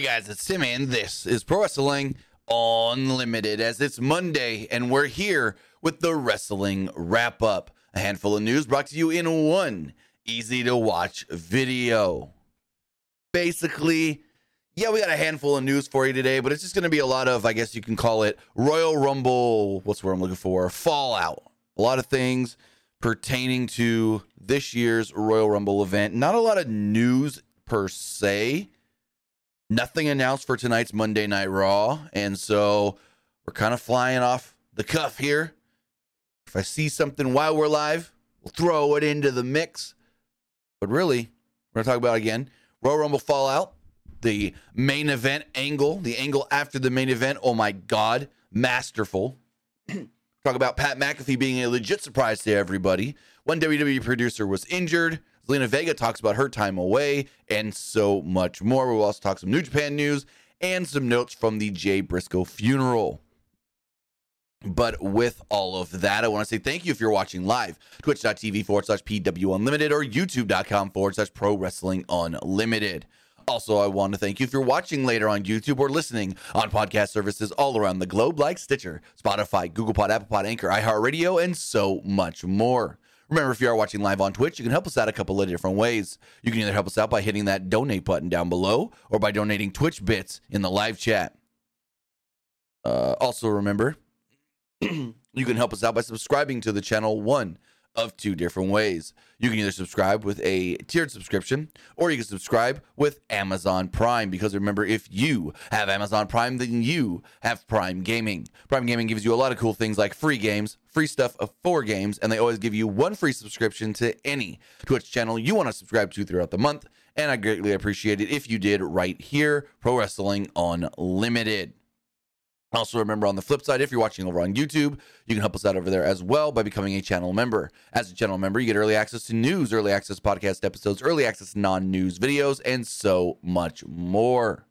Hey guys, it's Tim, and this is Pro Wrestling Unlimited. As it's Monday, and we're here with the wrestling wrap up. A handful of news brought to you in one easy to watch video. Basically, yeah, we got a handful of news for you today, but it's just going to be a lot of, I guess you can call it Royal Rumble. What's word I'm looking for? Fallout. A lot of things pertaining to this year's Royal Rumble event. Not a lot of news per se. Nothing announced for tonight's Monday Night Raw. And so we're kind of flying off the cuff here. If I see something while we're live, we'll throw it into the mix. But really, we're going to talk about again Royal Rumble Fallout, the main event angle, the angle after the main event. Oh my God, masterful. talk about Pat McAfee being a legit surprise to everybody. One WWE producer was injured. Zelina Vega talks about her time away and so much more. We'll also talk some New Japan news and some notes from the Jay Briscoe funeral. But with all of that, I want to say thank you if you're watching live, twitch.tv forward slash PW Unlimited or youtube.com forward slash Pro Wrestling Unlimited. Also, I want to thank you if you're watching later on YouTube or listening on podcast services all around the globe like Stitcher, Spotify, Google Pod, Apple Pod, Anchor, iHeartRadio, and so much more. Remember, if you are watching live on Twitch, you can help us out a couple of different ways. You can either help us out by hitting that donate button down below or by donating Twitch bits in the live chat. Uh, also, remember, you can help us out by subscribing to the channel one of two different ways. You can either subscribe with a tiered subscription or you can subscribe with Amazon Prime because remember if you have Amazon Prime then you have Prime Gaming. Prime Gaming gives you a lot of cool things like free games, free stuff of four games and they always give you one free subscription to any Twitch channel you want to subscribe to throughout the month and I greatly appreciate it if you did right here Pro Wrestling Unlimited. Also, remember on the flip side, if you're watching over on YouTube, you can help us out over there as well by becoming a channel member. As a channel member, you get early access to news, early access podcast episodes, early access non news videos, and so much more.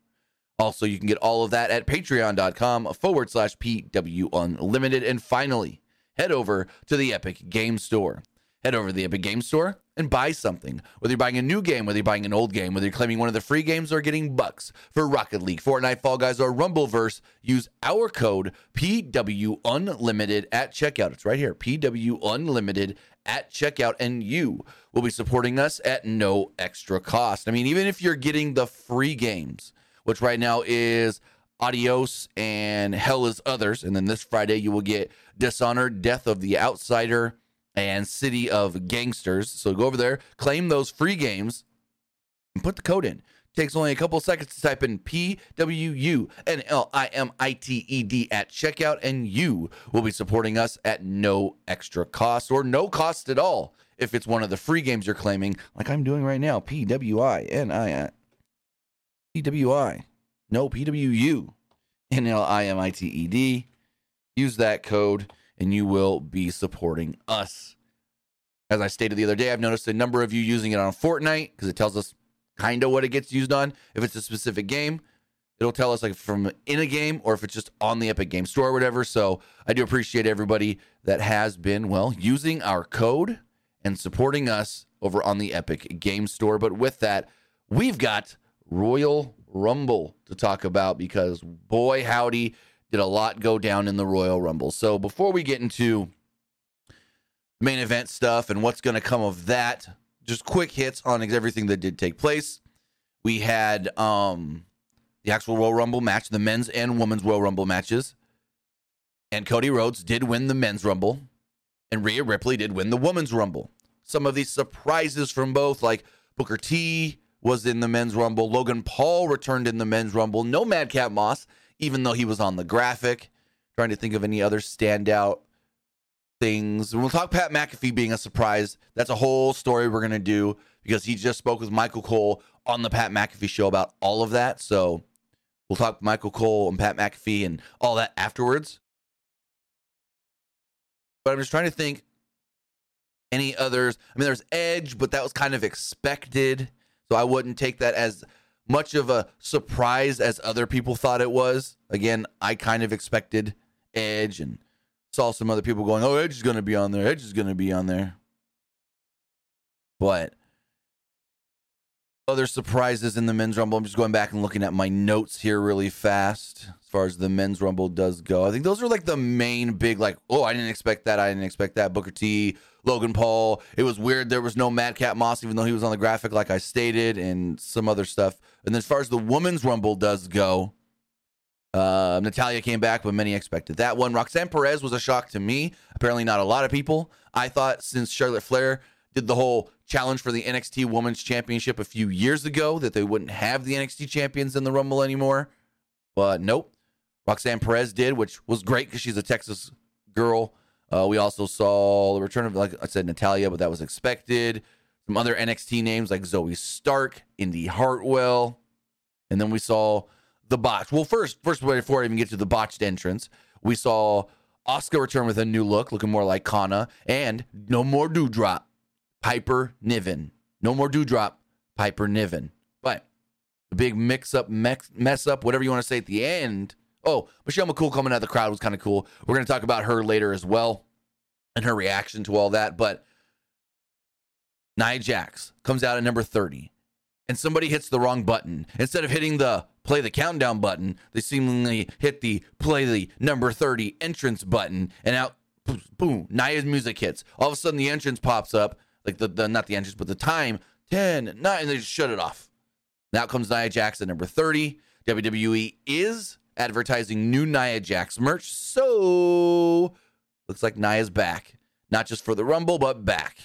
Also, you can get all of that at patreon.com forward slash PW Unlimited. And finally, head over to the Epic Game Store. Head over to the Epic Game Store and buy something. Whether you're buying a new game, whether you're buying an old game, whether you're claiming one of the free games or getting bucks for Rocket League, Fortnite, Fall Guys, or Rumbleverse, use our code PW Unlimited at checkout. It's right here, PW Unlimited at checkout, and you will be supporting us at no extra cost. I mean, even if you're getting the free games, which right now is Adios and Hell is Others, and then this Friday you will get Dishonored, Death of the Outsider and City of Gangsters. So go over there, claim those free games, and put the code in. takes only a couple seconds to type in P W U N L I M I T E D at checkout, and you will be supporting us at no extra cost or no cost at all if it's one of the free games you're claiming, like I'm doing right now. P W I N I P W I. No, P W U N L I M I T E D. Use that code and you will be supporting us. As I stated the other day, I've noticed a number of you using it on Fortnite because it tells us kind of what it gets used on. If it's a specific game, it'll tell us like from in a game or if it's just on the Epic Game Store or whatever. So I do appreciate everybody that has been, well, using our code and supporting us over on the Epic Game Store. But with that, we've got Royal Rumble to talk about because boy, howdy, did a lot go down in the Royal Rumble. So before we get into main event stuff and what's going to come of that, just quick hits on everything that did take place. We had um the actual Royal Rumble match, the men's and women's Royal Rumble matches. And Cody Rhodes did win the men's Rumble, and Rhea Ripley did win the women's Rumble. Some of these surprises from both, like Booker T was in the men's Rumble, Logan Paul returned in the men's Rumble, no Madcap Moss even though he was on the graphic. Trying to think of any other standout things. We'll talk Pat McAfee being a surprise. That's a whole story we're going to do because he just spoke with Michael Cole on the Pat McAfee show about all of that. So we'll talk Michael Cole and Pat McAfee and all that afterwards. But I'm just trying to think any others. I mean, there's Edge, but that was kind of expected. So I wouldn't take that as much of a surprise as other people thought it was. Again, I kind of expected Edge and saw some other people going, "Oh, Edge is going to be on there. Edge is going to be on there." But Other surprises in the men's rumble. I'm just going back and looking at my notes here really fast as far as the men's rumble does go. I think those are like the main big, like, oh, I didn't expect that. I didn't expect that. Booker T, Logan Paul. It was weird. There was no Madcap Moss, even though he was on the graphic, like I stated, and some other stuff. And then as far as the women's rumble does go, uh, Natalya came back, but many expected that one. Roxanne Perez was a shock to me. Apparently, not a lot of people. I thought since Charlotte Flair did the whole challenge for the NXT Women's Championship a few years ago that they wouldn't have the NXT champions in the Rumble anymore. But nope. Roxanne Perez did, which was great because she's a Texas girl. Uh, we also saw the return of, like I said, Natalya, but that was expected. Some other NXT names like Zoey Stark, Indy Hartwell. And then we saw the botch. Well, first, first before I even get to the botched entrance, we saw Asuka return with a new look, looking more like Kana, and no more Doudrop, Piper Niven. No more Doudrop, Piper Niven. But the big mix up, mess up, whatever you want to say at the end. Oh, Michelle McCool coming out of the crowd was kind of cool. We're going to talk about her later as well and her reaction to all that. But Nia Jax comes out at number 30 and somebody hits the wrong button. Instead of hitting the play the countdown button, they seemingly hit the play the number 30 entrance button and out boom, Nia's music hits. All of a sudden the entrance pops up, like the, the not the entrance, but the time 10, 9, and they just shut it off. Now comes Nia Jax at number 30. WWE is advertising new Nia Jax merch. So looks like Nia's back. Not just for the Rumble, but back.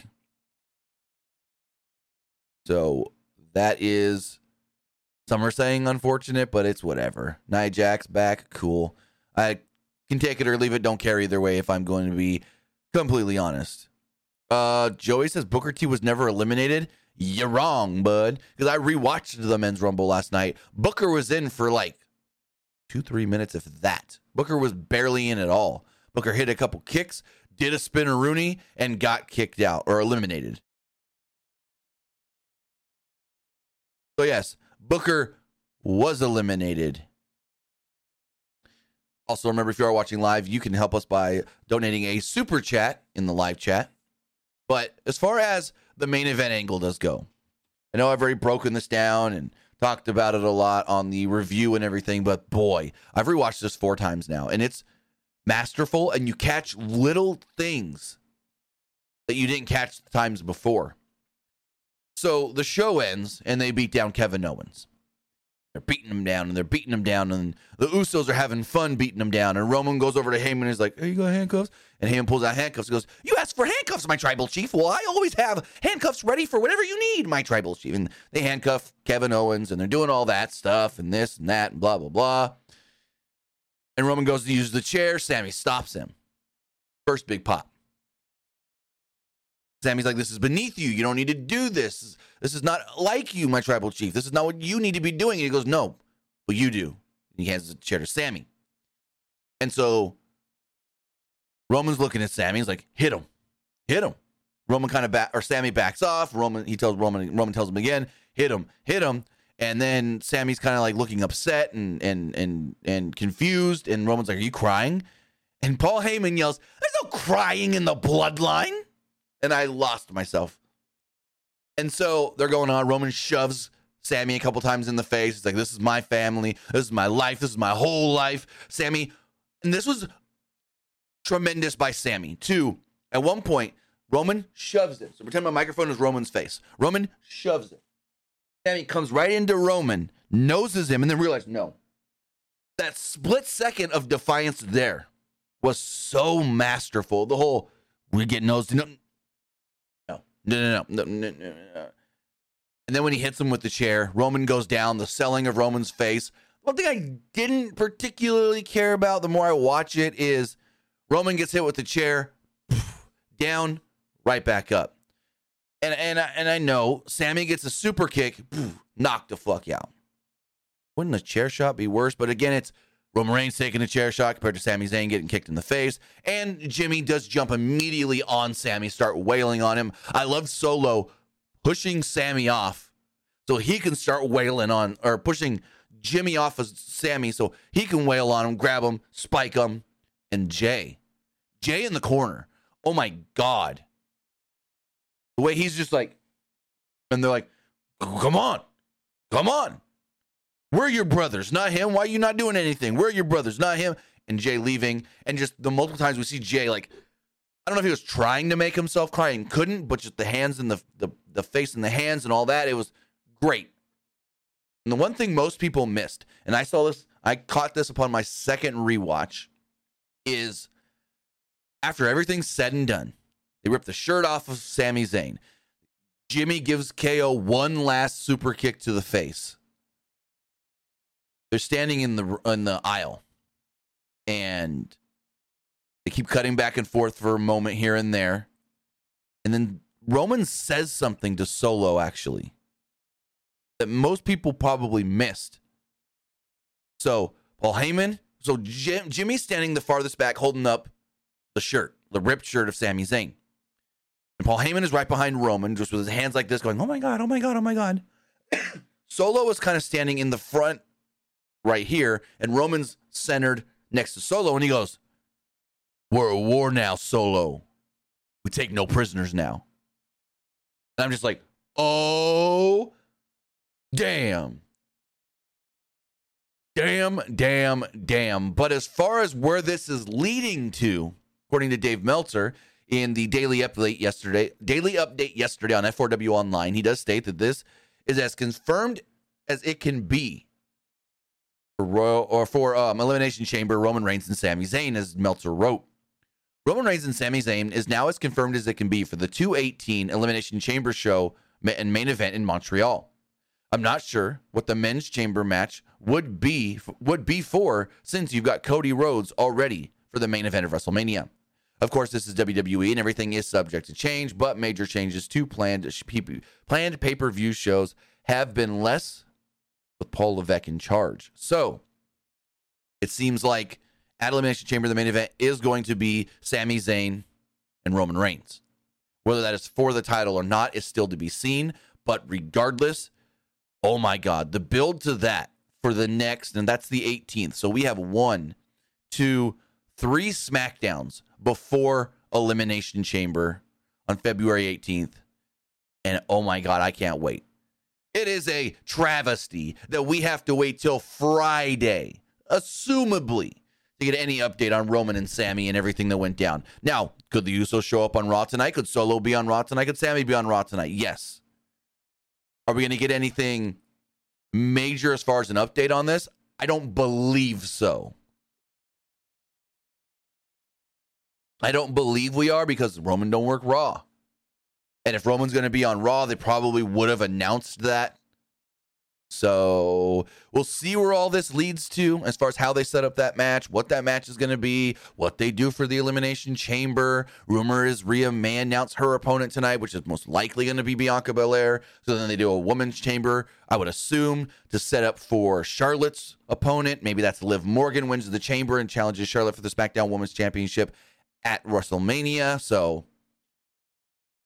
So that is some are saying unfortunate, but it's whatever. Nia Jax back, cool. I can take it or leave it. Don't care either way. If I'm going to be completely honest. Uh, Joey says Booker T was never eliminated. You're wrong, bud. Because I rewatched the men's rumble last night. Booker was in for like two, three minutes, if that. Booker was barely in at all. Booker hit a couple kicks, did a Spinaroonie, and got kicked out or eliminated. So, yes, Booker was eliminated. Also, remember if you are watching live, you can help us by donating a super chat in the live chat. But as far as the main event angle does go, I know I've already broken this down and talked about it a lot on the review and everything, but boy, I've rewatched this four times now and it's masterful and you catch little things that you didn't catch the times before. So the show ends and they beat down Kevin Owens. They're beating him down and they're beating him down, and the Usos are having fun beating him down. And Roman goes over to Heyman and is like, Hey, you got handcuffs? And Heyman pulls out handcuffs and goes, You asked for handcuffs, my tribal chief. Well, I always have handcuffs ready for whatever you need, my tribal chief. And they handcuff Kevin Owens and they're doing all that stuff and this and that and blah, blah, blah. And Roman goes to use the chair. Sami stops him. First big pop. Sami's like, This is beneath you. You don't need to do this. This is not like you, my tribal chief. This is not what you need to be doing. And he goes, No, but you do. And he hands the chair to Sami. And so Roman's looking at Sami. He's like, Hit him. Hit him. Roman kind of back, or Sami backs off. Roman, he tells Roman, Roman tells him again, Hit him, hit him. And then Sami's kind of like looking upset and and and and confused. And Roman's like, Are you crying? And Paul Heyman yells, There's no crying in the bloodline and I lost myself. And so they're going on. Roman shoves Sami a couple times in the face. It's like, this is my family. This is my life. This is my whole life. Sami, and this was tremendous by Sami, too. At one point, Roman shoves him. So pretend my microphone is Roman's face. Roman shoves him. Sami comes right into Roman, noses him, and then realizes, no. That split second of defiance there was so masterful. The whole, we get nosed. No, no, no, no, no. And then when he hits him with the chair, Roman goes down. The selling of Roman's face. One thing I didn't particularly care about the more I watch it is Roman gets hit with the chair, down, right back up. And and I, and I know Sami gets a super kick, knock the fuck out. Wouldn't a chair shot be worse? But again, it's Roman Reigns taking a chair shot compared to Sami Zayn getting kicked in the face. And Jimmy does jump immediately on Sami, start wailing on him. I love Solo pushing Sami off so he can start wailing on, or pushing Jimmy off of Sami so he can wail on him, grab him, spike him. And Jay, Jay in the corner. Oh my God. The way he's just like, and they're like, come on, Come on. We're your brothers, not him. Why are you not doing anything? We're your brothers, not him. And Jay leaving. And just the multiple times we see Jay, like, I don't know if he was trying to make himself cry and couldn't, but just the hands and the, the, the face and the hands and all that, it was great. And the one thing most people missed, and I saw this, I caught this upon my second rewatch, is after everything's said and done, they rip the shirt off of Sami Zayn. Jimmy gives KO one last super kick to the face. They're standing in the in the aisle, and they keep cutting back and forth for a moment here and there, and then Roman says something to Solo actually that most people probably missed. So Paul Heyman, so Jim, Jimmy's standing the farthest back, holding up the shirt, the ripped shirt of Sami Zayn. And Paul Heyman is right behind Roman, just with his hands like this, going, Oh my God, oh my God, oh my God. Solo is kind of standing in the front right here, and Roman's centered next to Solo, and he goes, We're at war now, Solo. We take no prisoners now. And I'm just like, Oh, damn. Damn, damn, damn. But as far as where this is leading to, according to Dave Meltzer, in the daily update yesterday, daily update yesterday on F4W Online, he does state that this is as confirmed as it can be for Royal or for um, Elimination Chamber, Roman Reigns and Sami Zayn, as Meltzer wrote. Roman Reigns and Sami Zayn is now as confirmed as it can be for the 218 Elimination Chamber show and main event in Montreal. I'm not sure what the men's chamber match would be would be for since you've got Cody Rhodes already for the main event of WrestleMania. Of course, this is WWE and everything is subject to change, but major changes to planned planned pay-per-view shows have been less with Paul Levesque in charge. So, it seems like at Elimination Chamber, the main event is going to be Sami Zayn and Roman Reigns. Whether that is for the title or not is still to be seen, but regardless, oh my God, the build to that for the next, and that's the 18th. So we have one, two, three SmackDowns before Elimination Chamber on February 18th. And oh my God, I can't wait. It is a travesty that we have to wait till Friday, assumably, to get any update on Roman and Sami and everything that went down. Now, could the Usos show up on Raw tonight? Could Solo be on Raw tonight? Could Sami be on Raw tonight? Yes. Are we going to get anything major as far as an update on this? I don't believe so. I don't believe we are because Roman don't work Raw. And if Roman's going to be on Raw, they probably would have announced that so we'll see where all this leads to as far as how they set up that match, what that match is going to be, what they do for the Elimination Chamber. Rumor is Rhea may announce her opponent tonight, which is most likely going to be Bianca Belair. So then they do a Women's Chamber, I would assume, to set up for Charlotte's opponent. Maybe that's Liv Morgan wins the Chamber and challenges Charlotte for the SmackDown Women's Championship at WrestleMania. So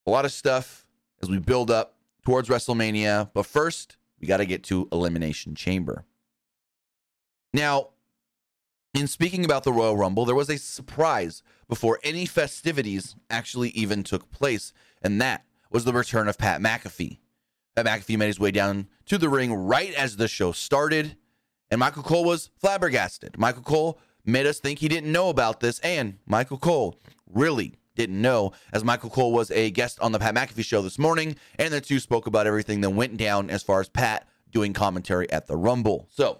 a lot of stuff as we build up towards WrestleMania. But first, we got to get to Elimination Chamber. Now, in speaking about the Royal Rumble, there was a surprise before any festivities actually even took place, and that was the return of Pat McAfee. Pat McAfee made his way down to the ring right as the show started, and Michael Cole was flabbergasted. Michael Cole made us think he didn't know about this, and Michael Cole really didn't know, as Michael Cole was a guest on the Pat McAfee show this morning, and the two spoke about everything that went down as far as Pat doing commentary at the Rumble. So,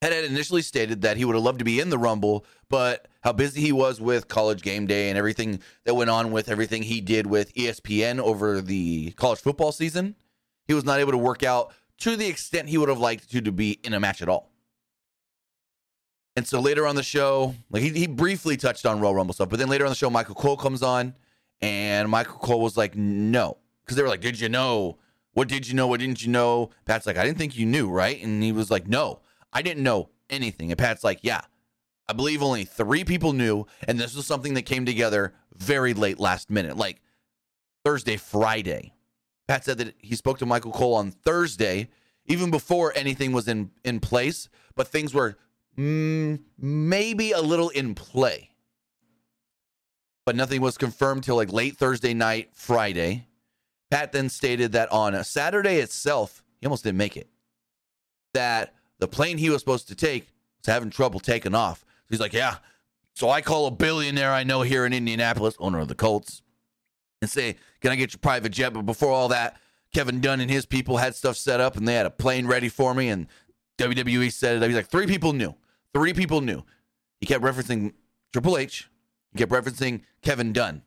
Pat had initially stated that he would have loved to be in the Rumble, but how busy he was with college game day and everything that went on with everything he did with ESPN over the college football season, he was not able to work out to the extent he would have liked to to be in a match at all. And so later on the show, like he, he briefly touched on Royal Rumble stuff, but then later on the show, Michael Cole comes on, and Michael Cole was like, no. Because they were like, did you know? What did you know? What didn't you know? Pat's like, I didn't think you knew, right? And he was like, no, I didn't know anything. And Pat's like, yeah, I believe only three people knew. And this was something that came together very late last minute, like Thursday, Friday. Pat said that he spoke to Michael Cole on Thursday, even before anything was in, in place, but things were mm, maybe a little in play. But nothing was confirmed till like late Thursday night, Friday. Pat then stated that on Saturday itself, he almost didn't make it. That the plane he was supposed to take was having trouble taking off. So he's like, yeah. So I call a billionaire I know here in Indianapolis, owner of the Colts, and say, can I get your private jet? But before all that, Kevin Dunn and his people had stuff set up and they had a plane ready for me. And WWE said it. He's like, three people knew. Three people knew. He kept referencing Triple H. He kept referencing Kevin Dunn.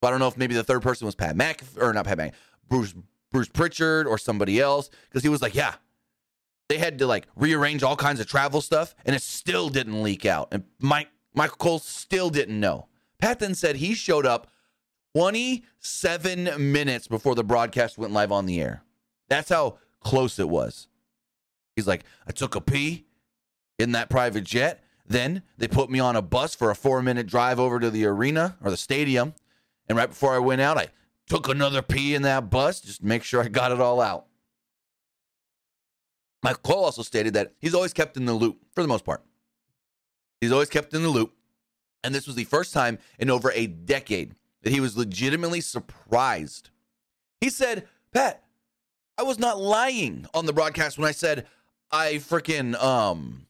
But I don't know if maybe the third person was Pat Mac or not Pat Mac, Bruce Bruce Pritchard or somebody else because he was like, yeah, they had to like rearrange all kinds of travel stuff and it still didn't leak out. And Mike Michael Cole still didn't know. Pat then said he showed up 27 minutes before the broadcast went live on the air. That's how close it was. He's like, I took a pee in that private jet. Then they put me on a bus for a four minute drive over to the arena or the stadium. And right before I went out, I took another pee in that bus just to make sure I got it all out. Michael Cole also stated that he's always kept in the loop for the most part. He's always kept in the loop. And this was the first time in over a decade that he was legitimately surprised. He said, Pat, I was not lying on the broadcast when I said I freaking um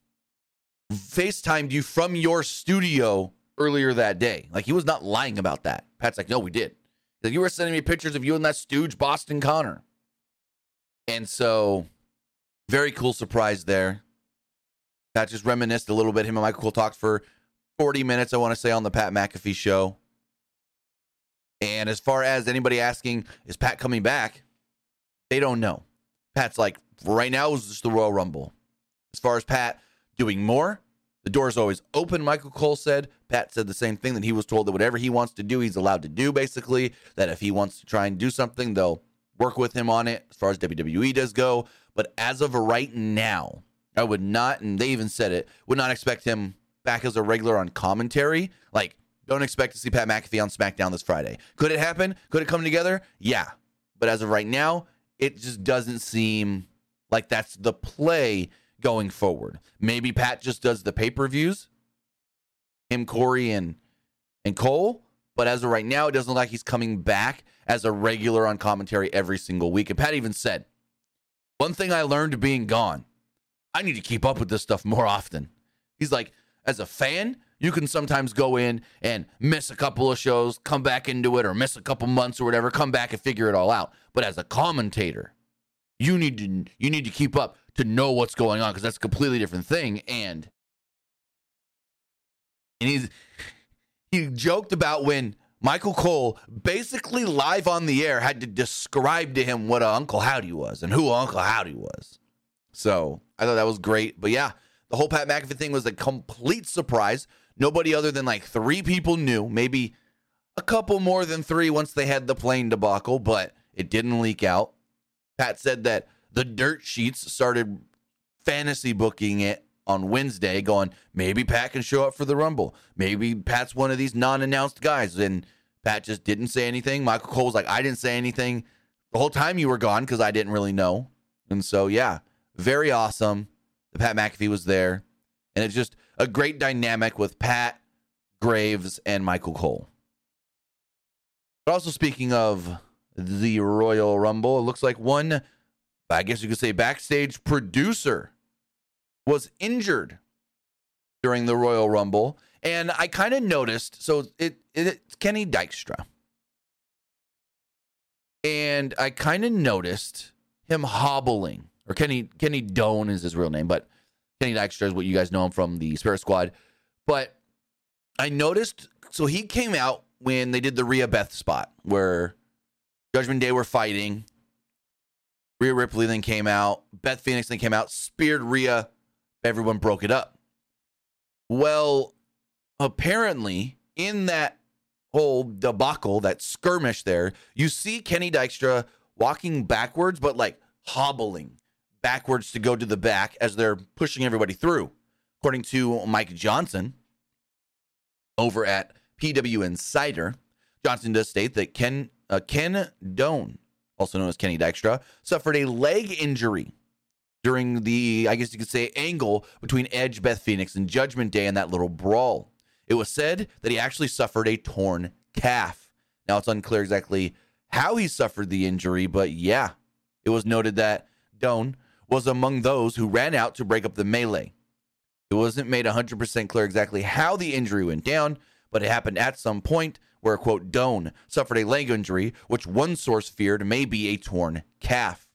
FaceTimed you from your studio earlier that day. Like he was not lying about that. Pat's like, no, we did. Like, you were sending me pictures of you and that stooge Boston Connor. And so very cool surprise there. Pat just reminisced a little bit. Him and Michael talked for 40 minutes, I want to say, on the Pat McAfee show. And as far as anybody asking, is Pat coming back? They don't know. Pat's like, right now is just the Royal Rumble. As far as Pat doing more, the door is always open, Michael Cole said. Pat said the same thing that he was told that whatever he wants to do, he's allowed to do, basically. That if he wants to try and do something, they'll work with him on it as far as WWE does go. But as of right now, I would not, and they even said it, would not expect him back as a regular on commentary. Like, don't expect to see Pat McAfee on SmackDown this Friday. Could it happen? Could it come together? Yeah. But as of right now, it just doesn't seem like that's the play going forward. Maybe Pat just does the pay per views, him, Corey, and and Cole. But as of right now, it doesn't look like he's coming back as a regular on commentary every single week. And Pat even said, one thing I learned being gone, I need to keep up with this stuff more often. He's like, as a fan, you can sometimes go in and miss a couple of shows, come back into it, or miss a couple months or whatever, come back and figure it all out. But as a commentator, you need to you need to keep up to know what's going on because that's a completely different thing. And and he's he joked about when Michael Cole basically live on the air had to describe to him what Uncle Howdy was and who Uncle Howdy was. So I thought that was great. But yeah, the whole Pat McAfee thing was a complete surprise. Nobody other than like three people knew, maybe a couple more than three once they had the plane debacle, but it didn't leak out. Pat said that the dirt sheets started fantasy booking it on Wednesday, going, maybe Pat can show up for the Rumble. Maybe Pat's one of these non announced guys. And Pat just didn't say anything. Michael Cole was like, I didn't say anything the whole time you were gone because I didn't really know. And so, yeah, very awesome. Pat McAfee was there. And it's just a great dynamic with Pat, Graves, and Michael Cole. But also, speaking of the Royal Rumble, it looks like one, I guess you could say, backstage producer was injured during the Royal Rumble. And I kind of noticed, so it, it it's Kenny Dykstra. And I kind of noticed him hobbling, or Kenny Kenny Doan is his real name, but Kenny Dykstra is what you guys know him from the Spirit Squad. But I noticed, so he came out when they did the Rhea Beth spot where Judgment Day were fighting. Rhea Ripley then came out. Beth Phoenix then came out, speared Rhea. Everyone broke it up. Well, apparently, in that whole debacle, that skirmish there, you see Kenny Dykstra walking backwards, but like hobbling backwards to go to the back as they're pushing everybody through. According to Mike Johnson over at PW Insider, Johnson does state that Ken uh, Ken Doan, also known as Kenny Dykstra, suffered a leg injury during the, I guess you could say, angle between Edge, Beth Phoenix, and Judgment Day in that little brawl. It was said that he actually suffered a torn calf. Now it's unclear exactly how he suffered the injury, but yeah, it was noted that Doan, was among those who ran out to break up the melee. It wasn't made 100% clear exactly how the injury went down, but it happened at some point where, quote, Doan suffered a leg injury, which one source feared may be a torn calf.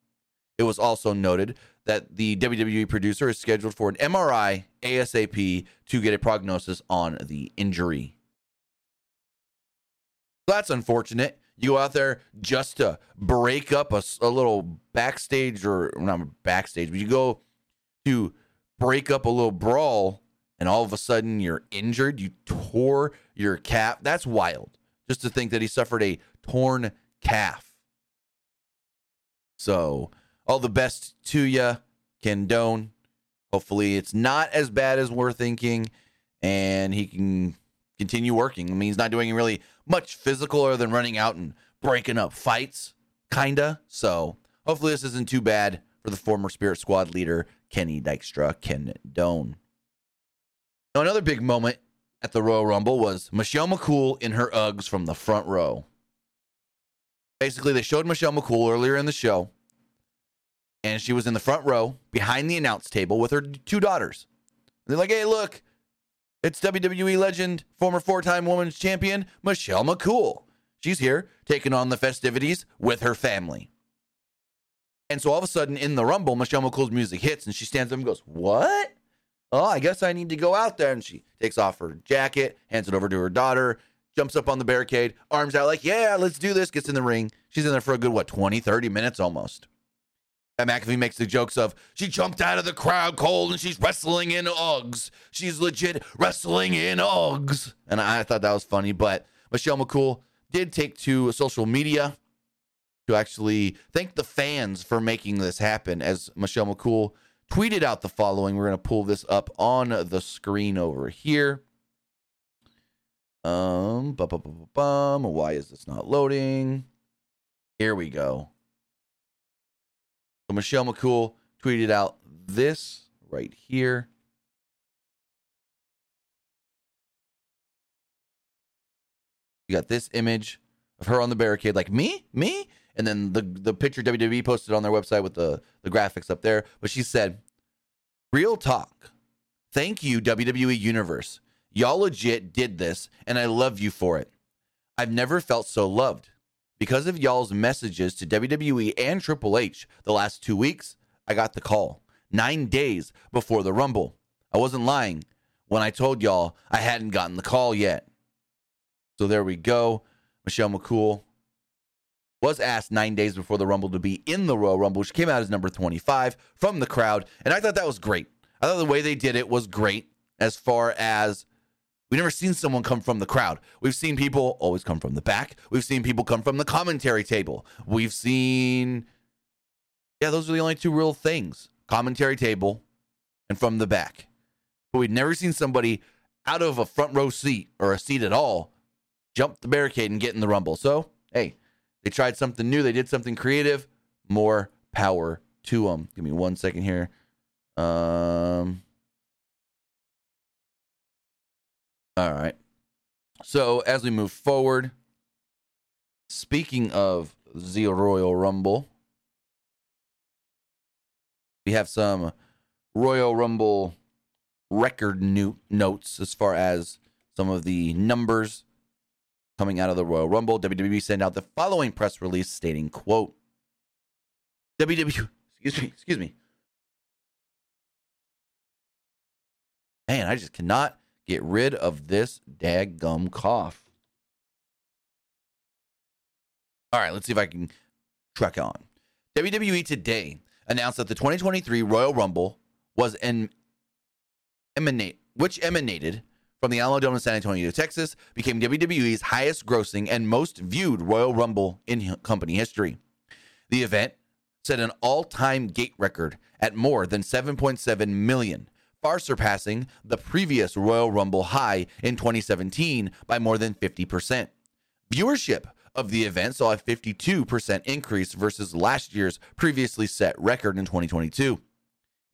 It was also noted that the WWE producer is scheduled for an MRI ASAP to get a prognosis on the injury. That's unfortunate. You go out there just to break up a, a little backstage or not backstage, but you go to break up a little brawl and all of a sudden you're injured. You tore your calf. That's wild. Just to think that he suffered a torn calf. So, all the best to you, Ken Doan. Hopefully, it's not as bad as we're thinking and he can continue working. I mean, he's not doing really much physical other than running out and breaking up fights, kinda. So, hopefully, this isn't too bad for the former Spirit Squad leader, Kenny Dykstra, Ken Doan. Now, another big moment at the Royal Rumble was Michelle McCool in her Uggs from the front row. Basically, they showed Michelle McCool earlier in the show, and she was in the front row behind the announce table with her two daughters. they're like, hey, look, it's WWE legend, former four time women's champion, Michelle McCool. She's here taking on the festivities with her family. And so all of a sudden in the Rumble, Michelle McCool's music hits and she stands up and goes, What? Oh, I guess I need to go out there. And she takes off her jacket, hands it over to her daughter, jumps up on the barricade, arms out, like, Yeah, let's do this. Gets in the ring. She's in there for a good, what, 20, 30 minutes almost. And McAfee makes the jokes of she jumped out of the crowd cold and she's wrestling in Uggs. She's legit wrestling in Uggs. And I thought that was funny. But Michelle McCool did take to social media to actually thank the fans for making this happen. As Michelle McCool tweeted out the following, we're going to pull this up on the screen over here. Um, bum. Why is this not loading? Here we go. So Michelle McCool tweeted out this right here. You got this image of her on the barricade, like me, me, and then the the picture WWE posted on their website with the the graphics up there. But she said, "Real talk, thank you WWE Universe. Y'all legit did this, and I love you for it. I've never felt so loved because of y'all's messages to WWE and Triple H the last two weeks. I got the call nine days before the Rumble. I wasn't lying when I told y'all I hadn't gotten the call yet. So there we go. Michelle McCool was asked nine days before the Rumble to be in the Royal Rumble, which came out as number 25 from the crowd. And I thought that was great. I thought the way they did it was great as far as we've never seen someone come from the crowd. We've seen people always come from the back. We've seen people come from the commentary table. We've seen, yeah, those are the only two real things commentary table and from the back. But we'd never seen somebody out of a front row seat or a seat at all jump the barricade and get in the Rumble. So, hey, they tried something new. They did something creative. More power to them. Give me one second here. Um. All right. So as we move forward, speaking of the Royal Rumble, we have some Royal Rumble record new notes as far as some of the numbers coming out of the Royal Rumble, WWE sent out the following press release stating, quote, WWE, excuse me, excuse me. Man, I just cannot get rid of this daggum cough. All right, let's see if I can track on. WWE today announced that the 2023 Royal Rumble was an emanate, which emanated from the Alamodome in San Antonio, Texas, became WWE's highest grossing and most viewed Royal Rumble in company history. The event set an all time gate record at more than 7.7 million, far surpassing the previous Royal Rumble high in 2017 by more than 50%. Viewership of the event saw a 52% increase versus last year's previously set record in 2022.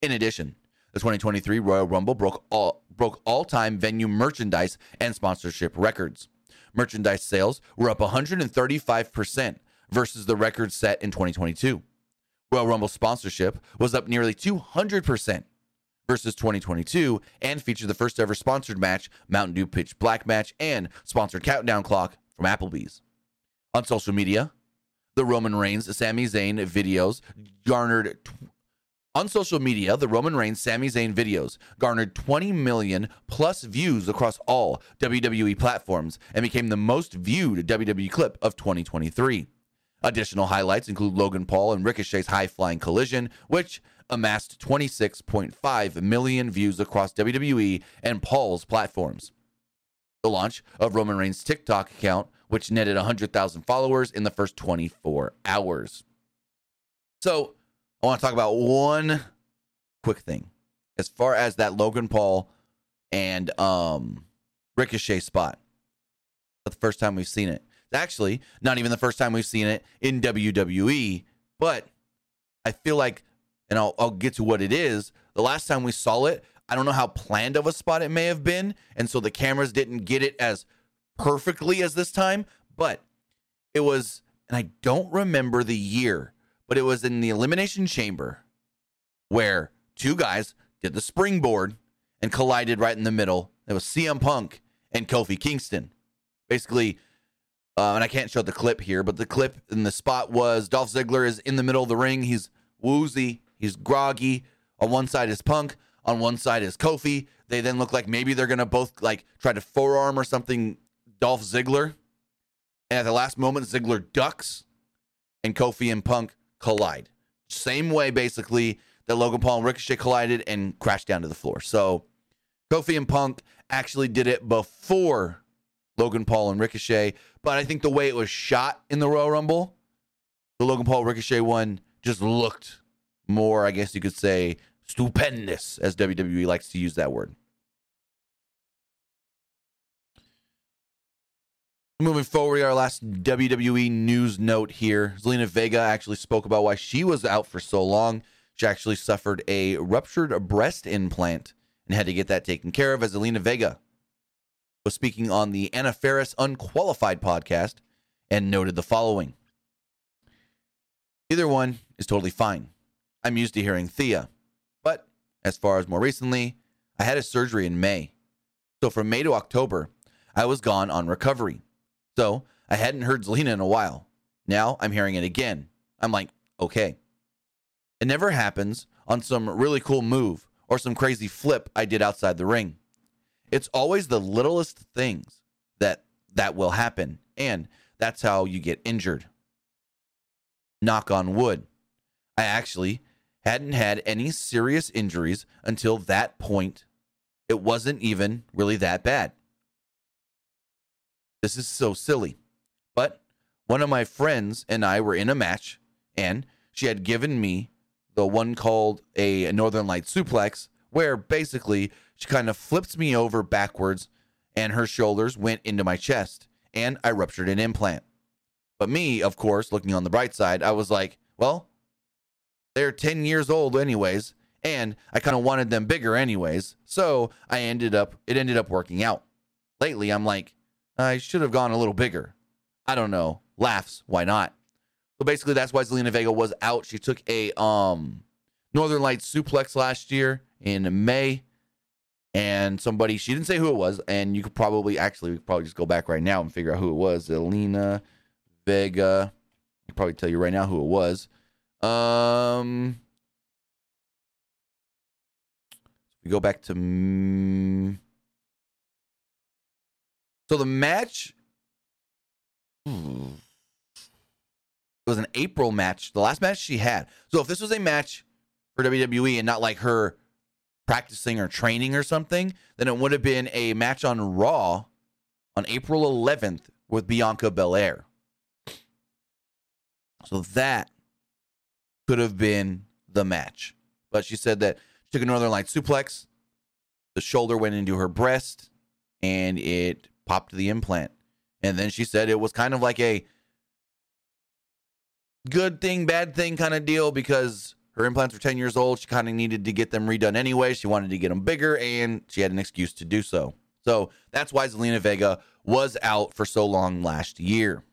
In addition, the 2023 Royal Rumble broke all broke all-time venue merchandise and sponsorship records. Merchandise sales were up 135% versus the record set in 2022. Royal Rumble sponsorship was up nearly 200% versus 2022 and featured the first ever sponsored match, Mountain Dew Pitch Black match, and sponsored countdown clock from Applebee's. On social media, the Roman Reigns Sami Zayn videos garnered on social media, the Roman Reigns Sami Zayn videos garnered 20 million plus views across all WWE platforms and became the most viewed WWE clip of 2023. Additional highlights include Logan Paul and Ricochet's high flying collision, which amassed 26.5 million views across WWE and Paul's platforms. The launch of Roman Reigns' TikTok account, which netted 100,000 followers in the first 24 hours. So, I want to talk about one quick thing. As far as that Logan Paul and um, Ricochet spot, the first time we've seen it. It's actually not even the first time we've seen it in WWE, but I feel like, and I'll, I'll get to what it is. The last time we saw it, I don't know how planned of a spot it may have been. And so the cameras didn't get it as perfectly as this time, but it was, and I don't remember the year but it was in the Elimination Chamber where two guys did the springboard and collided right in the middle. It was CM Punk and Kofi Kingston. Basically, uh, and I can't show the clip here, but the clip in the spot was Dolph Ziggler is in the middle of the ring. He's woozy, he's groggy. On one side is Punk, on one side is Kofi. They then look like maybe they're gonna both like try to forearm or something Dolph Ziggler. And at the last moment, Ziggler ducks, and Kofi and Punk collide. Same way, basically, that Logan Paul and Ricochet collided and crashed down to the floor. So Kofi and Punk actually did it before Logan Paul and Ricochet. But I think the way it was shot in the Royal Rumble, the Logan Paul Ricochet one just looked more, I guess you could say, stupendous, as WWE likes to use that word. Moving forward, our last WWE news note here. Zelina Vega actually spoke about why she was out for so long. She actually suffered a ruptured breast implant and had to get that taken care of. As Zelina Vega was speaking on the Anna Faris Unqualified podcast and noted the following Either one is totally fine. I'm used to hearing Thea. But as far as more recently, I had a surgery in May. So from May to October, I was gone on recovery. So I hadn't heard Zelina in a while. Now I'm hearing it again. I'm like, okay. It never happens on some really cool move or some crazy flip I did outside the ring. It's always the littlest things that that will happen, and that's how you get injured. Knock on wood. I actually hadn't had any serious injuries until that point. It wasn't even really that bad. This is so silly. But one of my friends and I were in a match, and she had given me the one called a Northern Light suplex, where basically she kind of flips me over backwards and her shoulders went into my chest, and I ruptured an implant. But me, of course, looking on the bright side, I was like, well, they're 10 years old, anyways, and I kind of wanted them bigger, anyways. So I ended up, it ended up working out. Lately, I'm like, I should have gone a little bigger. I don't know. Laughs. Why not? So basically, that's why Zelina Vega was out. She took a um Northern Lights suplex last year in May, and somebody she didn't say who it was, and you could probably actually we could probably just go back right now and figure out who it was. Zelina Vega. I probably tell you right now who it was. Um, we go back to. Mm, so the match hmm. it was an April match, the last match she had. So if this was a match for WWE and not like her practicing or training or something, then it would have been a match on Raw on April 11th with Bianca Belair. So that could have been the match. But she said that she took a Northern Light suplex, the shoulder went into her breast, and it popped the implant. And then she said it was kind of like a good thing, bad thing kind of deal because her implants were 10 years old. She kind of needed to get them redone anyway. She wanted to get them bigger and she had an excuse to do so. So that's why Zelina Vega was out for so long last year.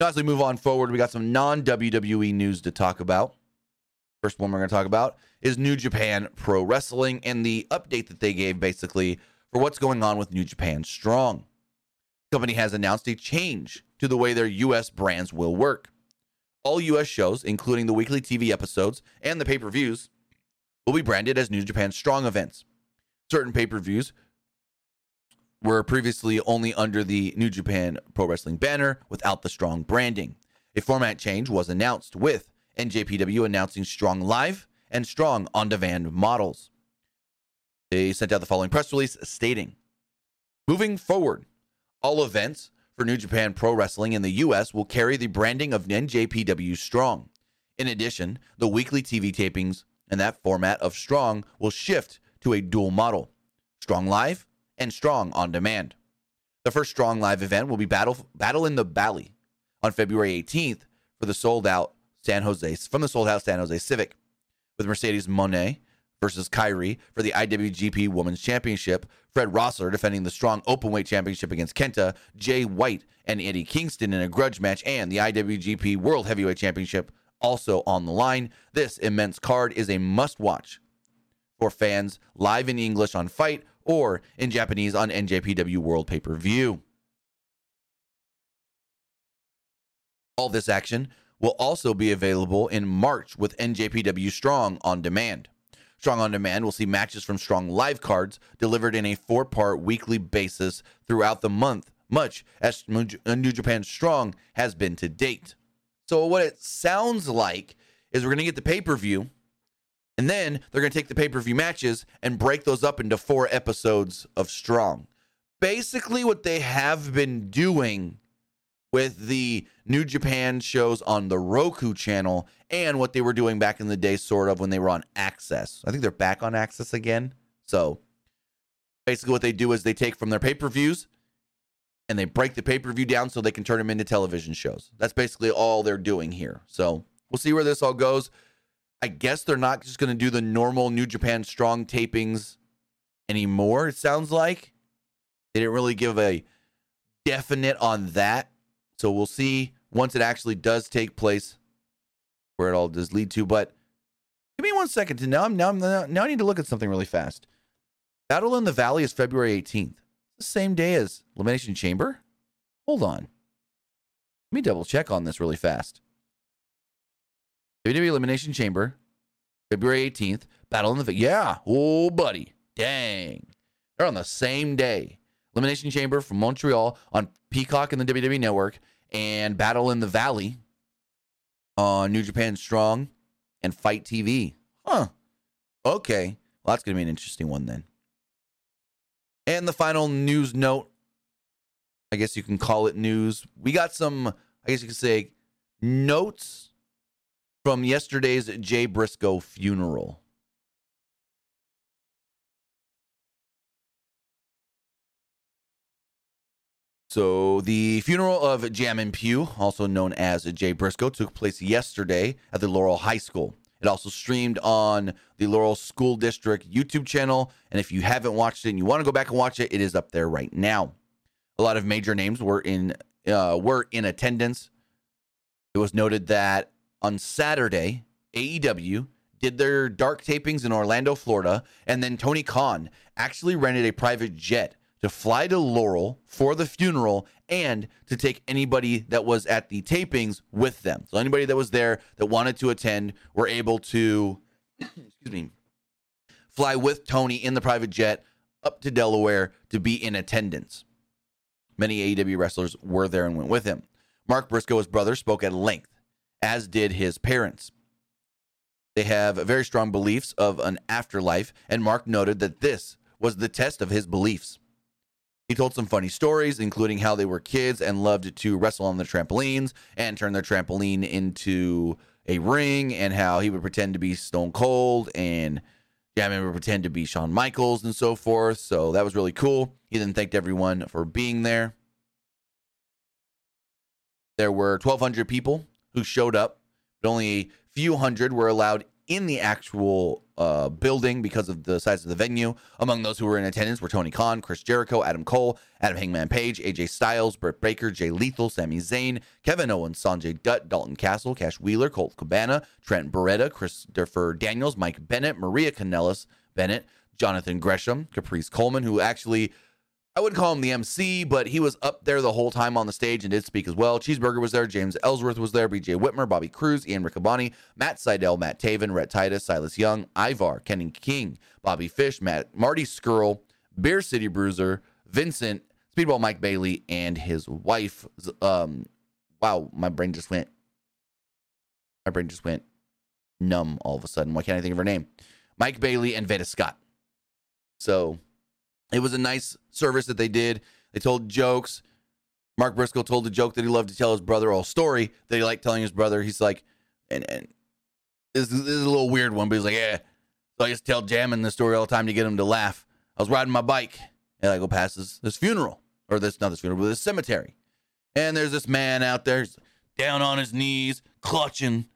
Now, as we move on forward, we got some non WWE news to talk about. First one we're going to talk about is New Japan Pro Wrestling and the update that they gave basically for what's going on with New Japan Strong. The company has announced a change to the way their U.S. brands will work. All U.S. shows, including the weekly TV episodes and the pay per views, will be branded as New Japan Strong events. Certain pay per views were previously only under the New Japan Pro Wrestling banner without the Strong branding. A format change was announced with NJPW announcing Strong Live and Strong on demand models. They sent out the following press release stating Moving forward, all events for New Japan Pro Wrestling in the U.S. will carry the branding of NJPW Strong. In addition, the weekly TV tapings and that format of Strong will shift to a dual model Strong Live and Strong on Demand. The first Strong Live event will be Battle, Battle in the Valley on February 18th for the sold out San Jose from the sold out San Jose Civic, with Mercedes Moné versus Kairi for the IWGP Women's Championship, Fred Rosser defending the Strong Openweight Championship against Kenta, Jay White and Eddie Kingston in a grudge match, and the IWGP World Heavyweight Championship also on the line. This immense card is a must watch for fans live in English on FITE or in Japanese on NJPW World Pay Per View. All this action will also be available in March with NJPW Strong on demand. Strong on Demand will see matches from Strong Live cards delivered in a four part weekly basis throughout the month, much as uh, New Japan Strong has been to date. So, what it sounds like is we're going to get the pay per view and then they're going to take the pay per view matches and break those up into four episodes of Strong. Basically, what they have been doing with the New Japan shows on the Roku channel and what they were doing back in the day, sort of when they were on Access. I think they're back on Access again. So basically, what they do is they take from their pay per views and they break the pay per view down so they can turn them into television shows. That's basically all they're doing here. So we'll see where this all goes. I guess they're not just going to do the normal New Japan Strong tapings anymore, it sounds like. They didn't really give a definite on that. So we'll see once it actually does take place where it all does lead to. But give me one second to now. I'm now, now I need to look at something really fast. Battle in the Valley is February 18th. The same day as Elimination Chamber? Hold on. Let me double check on this really fast. WWE Elimination Chamber, February 18th. Battle in the Valley. Yeah. Oh, buddy. Dang. They're on the same day. Elimination Chamber from Montreal on Peacock and the WWE Network, and Battle in the Valley on New Japan Strong and FITE TV. Huh. Okay. Well, that's going to be an interesting one then. And the final news note I guess you can call it news. We got some, I guess you could say, notes from yesterday's Jay Briscoe funeral. So, the funeral of Jamin Pugh, also known as Jay Briscoe, took place yesterday at the Laurel High School. It also streamed on the Laurel School District YouTube channel. And if you haven't watched it and you want to go back and watch it, it is up there right now. A lot of major names were in uh, were in attendance. It was noted that on Saturday, AEW did their dark tapings in Orlando, Florida, and then Tony Khan actually rented a private jet to fly to Laurel for the funeral and to take anybody that was at the tapings with them. So anybody that was there that wanted to attend were able to excuse me fly with Tony in the private jet up to Delaware to be in attendance. Many AEW wrestlers were there and went with him. Mark Briscoe, his brother, spoke at length as did his parents. They have very strong beliefs of an afterlife, and Mark noted that this was the test of his beliefs. He told some funny stories, including how they were kids and loved to wrestle on the trampolines and turn their trampoline into a ring, and how he would pretend to be Stone Cold and Jamin would pretend to be Shawn Michaels and so forth. So that was really cool. He then thanked everyone for being there. There were 1,200 people who showed up, but only a few hundred were allowed in the actual uh, building because of the size of the venue. Among those who were in attendance were Tony Khan, Chris Jericho, Adam Cole, Adam Hangman Page, AJ Styles, Britt Baker, Jay Lethal, Sami Zayn, Kevin Owens, Sanjay Dutt, Dalton Castle, Cash Wheeler, Colt Cabana, Trent Beretta, Christopher Daniels, Mike Bennett, Maria Kanellis Bennett, Jonathan Gresham, Caprice Coleman, who actually I wouldn't call him the MC, but he was up there the whole time on the stage and did speak as well. Cheeseburger was there, James Ellsworth was there, BJ Whitmer, Bobby Cruz, Ian Riccaboni, Matt Sydal, Matt Taven, Rhett Titus, Silas Young, Ivar, Kenny King, Bobby Fish, Matt Marty Scurll, Beer City Bruiser, Vincent, Speedball Mike Bailey, and his wife. Um, wow, my brain just went. My brain just went numb all of a sudden. Why can't I think of her name? Mike Bailey and Veda Scott. So it was a nice service that they did. They told jokes. Mark Briscoe told a joke that he loved to tell his brother, all story that he liked telling his brother. He's like, and and this, this is a little weird one, but he's like, yeah. So I just tell Jamin the story all the time to get him to laugh. I was riding my bike and I go past this this funeral or this not this funeral, but this cemetery, and there's this man out there down on his knees, clutching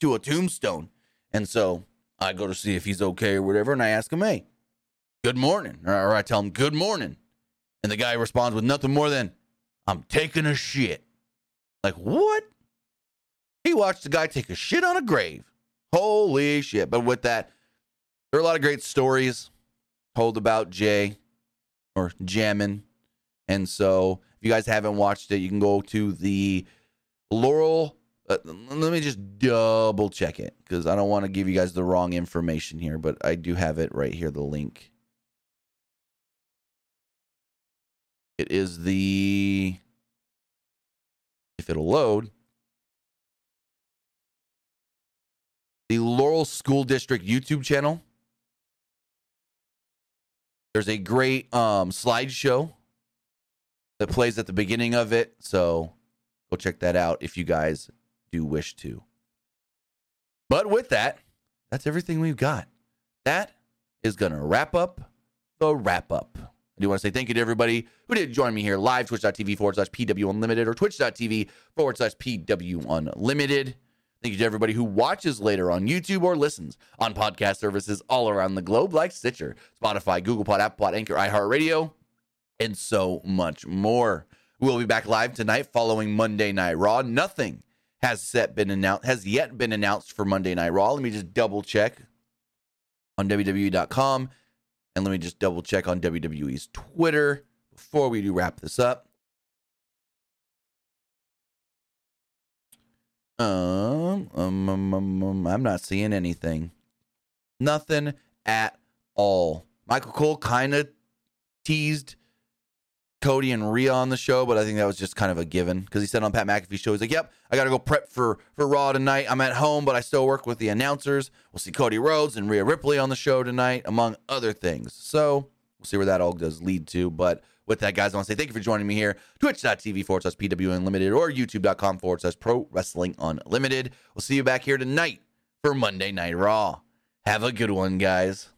to a tombstone, and so I go to see if he's okay or whatever, and I ask him, hey good morning. Or I tell him, good morning. And the guy responds with nothing more than, I'm taking a shit. Like, what? He watched the guy take a shit on a grave. Holy shit. But with that, there are a lot of great stories told about Jay or Jamin. And so if you guys haven't watched it, you can go to the Laurel. Uh, let me just double check it because I don't want to give you guys the wrong information here, but I do have it right here, the link. It is the, if it'll load, the Laurel School District YouTube channel. There's a great um, slideshow that plays at the beginning of it. So go check that out if you guys do wish to. But with that, that's everything we've got. That is going to wrap up the wrap up. Do want to say thank you to everybody who did join me here live, twitch.tv forward slash PW Unlimited or twitch.tv forward slash PW Unlimited. Thank you to everybody who watches later on YouTube or listens on podcast services all around the globe like Stitcher, Spotify, Google Pod, Apple Pod, Anchor, iHeartRadio, and so much more. We'll be back live tonight following Monday Night Raw. Nothing has set been announced has yet been announced for Monday Night Raw. Let me just double check on WWE.com and let me just double check on WWE's Twitter before we do wrap this up. Um, um, um, um, um, I'm not seeing anything. Nothing at all. Michael Cole kind of teased Cody and Rhea on the show, but I think that was just kind of a given because he said on Pat McAfee's show, he's like, "Yep, I got to go prep for for Raw tonight. I'm at home, but I still work with the announcers. We'll see Cody Rhodes and Rhea Ripley on the show tonight, among other things. So we'll see where that all does lead to. But with that, guys, I want to say thank you for joining me here. Twitch.tv forward slash PW Unlimited or YouTube.com forward slash Pro Wrestling Unlimited. We'll see you back here tonight for Monday Night Raw. Have a good one, guys.